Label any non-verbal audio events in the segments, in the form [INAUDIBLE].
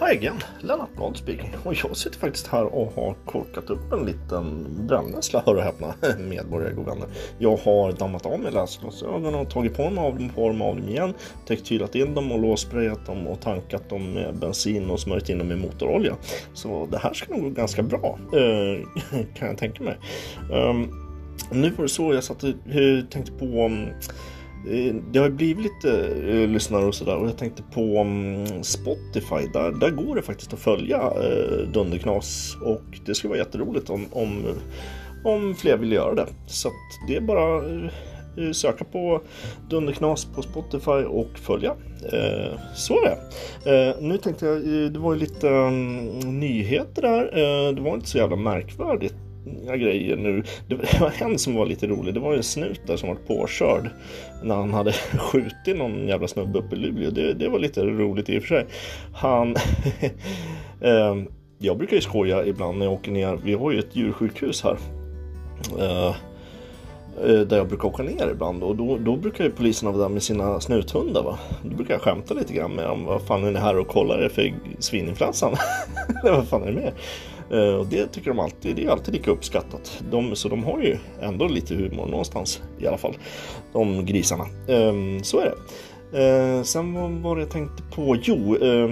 Hi again, Lennart Blad speaking. Och jag sitter faktiskt här och har korkat upp en liten brännässla, hör och häpna, [LAUGHS] medborgare och vänner. Jag har dammat av mig läsglasögonen och tagit på mig av dem, på dem av dem igen, tektylat in dem och låssprayat dem och tankat dem med bensin och smörjt in dem med motorolja. Så det här ska nog gå ganska bra, eh, [LAUGHS] kan jag tänka mig. Ehm, nu var det så, jag satt och eh, tänkte på mm, Eh, det har blivit lite eh, lyssnare och sådär och jag tänkte på um, Spotify. Där, där går det faktiskt att följa eh, Dunderknas och det skulle vara jätteroligt om, om, om fler vill göra det. Så att det är bara eh, eh söka på Dunderknas på Spotify och följa. Eh, så är det. Eh, nu tänkte jag, eh, det var ju lite um, nyheter där. det var inte så jävla märkvärdigt grejer nu. [LAUGHS] Det var en som var lite rolig. Det var en snut där som var påkörd när han hade [LAUGHS] skjutit någon jävla snubbe uppe i Luleå. Det, det var lite roligt i och för sig. Han... [LAUGHS] Ehm, jag brukar ju skoja ibland när jag åker ner. Vi har ju ett djursjukhus här. Eh, eh, där jag brukar åka ner ibland och då, då brukar ju poliserna vara där med sina snuthundar. Va? Då brukar jag skämta lite grann med dem. Vad fan är ni här och kollar er för svininfluensan? vad fan är det med Eh, och det tycker de alltid, det är alltid lika uppskattat. De, så de har ju ändå lite humor någonstans i alla fall. De grisarna. Ehm, så är det. Eh, sen vad var det jag tänkte på? Jo, eh,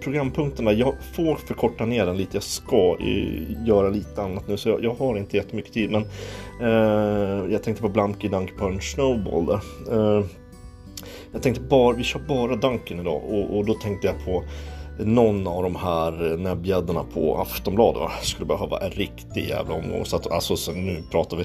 programpunkterna. Jag får förkorta ner den lite. Jag ska eh, göra lite annat nu så jag, jag, har inte jättemycket tid. Men eh, jag tänkte på Blanky Dunk Punch Snowball där. Eh, jag tänkte bara, vi kör bara Dunken idag och, och då tänkte jag på någon av de här näbbgäddorna på Aftonbladet skulle behöva en riktig jävla omgång. Så att, alltså, så nu pratar vi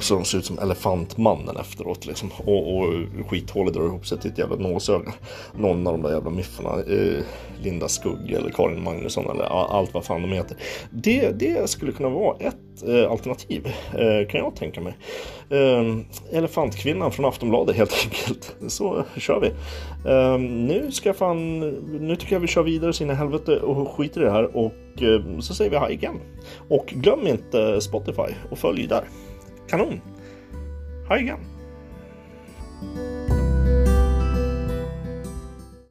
så de ser ut som Elefantmannen efteråt liksom. Och, och skithålet drar ihop sig till ett jävla nålsöga. Någon av de där jävla miffarna. Eh, Linda Skugg eller Karin Magnusson eller allt vad fan de heter. Det, det skulle kunna vara ett eh, alternativ eh, kan jag tänka mig. Eh, Elefantkvinnan från Aftonbladet helt [LAUGHS] enkelt. Så kör vi. Eh, nu ska fan, nu tycker jag vi kör vidare så in i helvete och skiter i det här och eh, så säger vi hej igen. Och glöm inte Spotify och följ där. Kanon! Ha igen!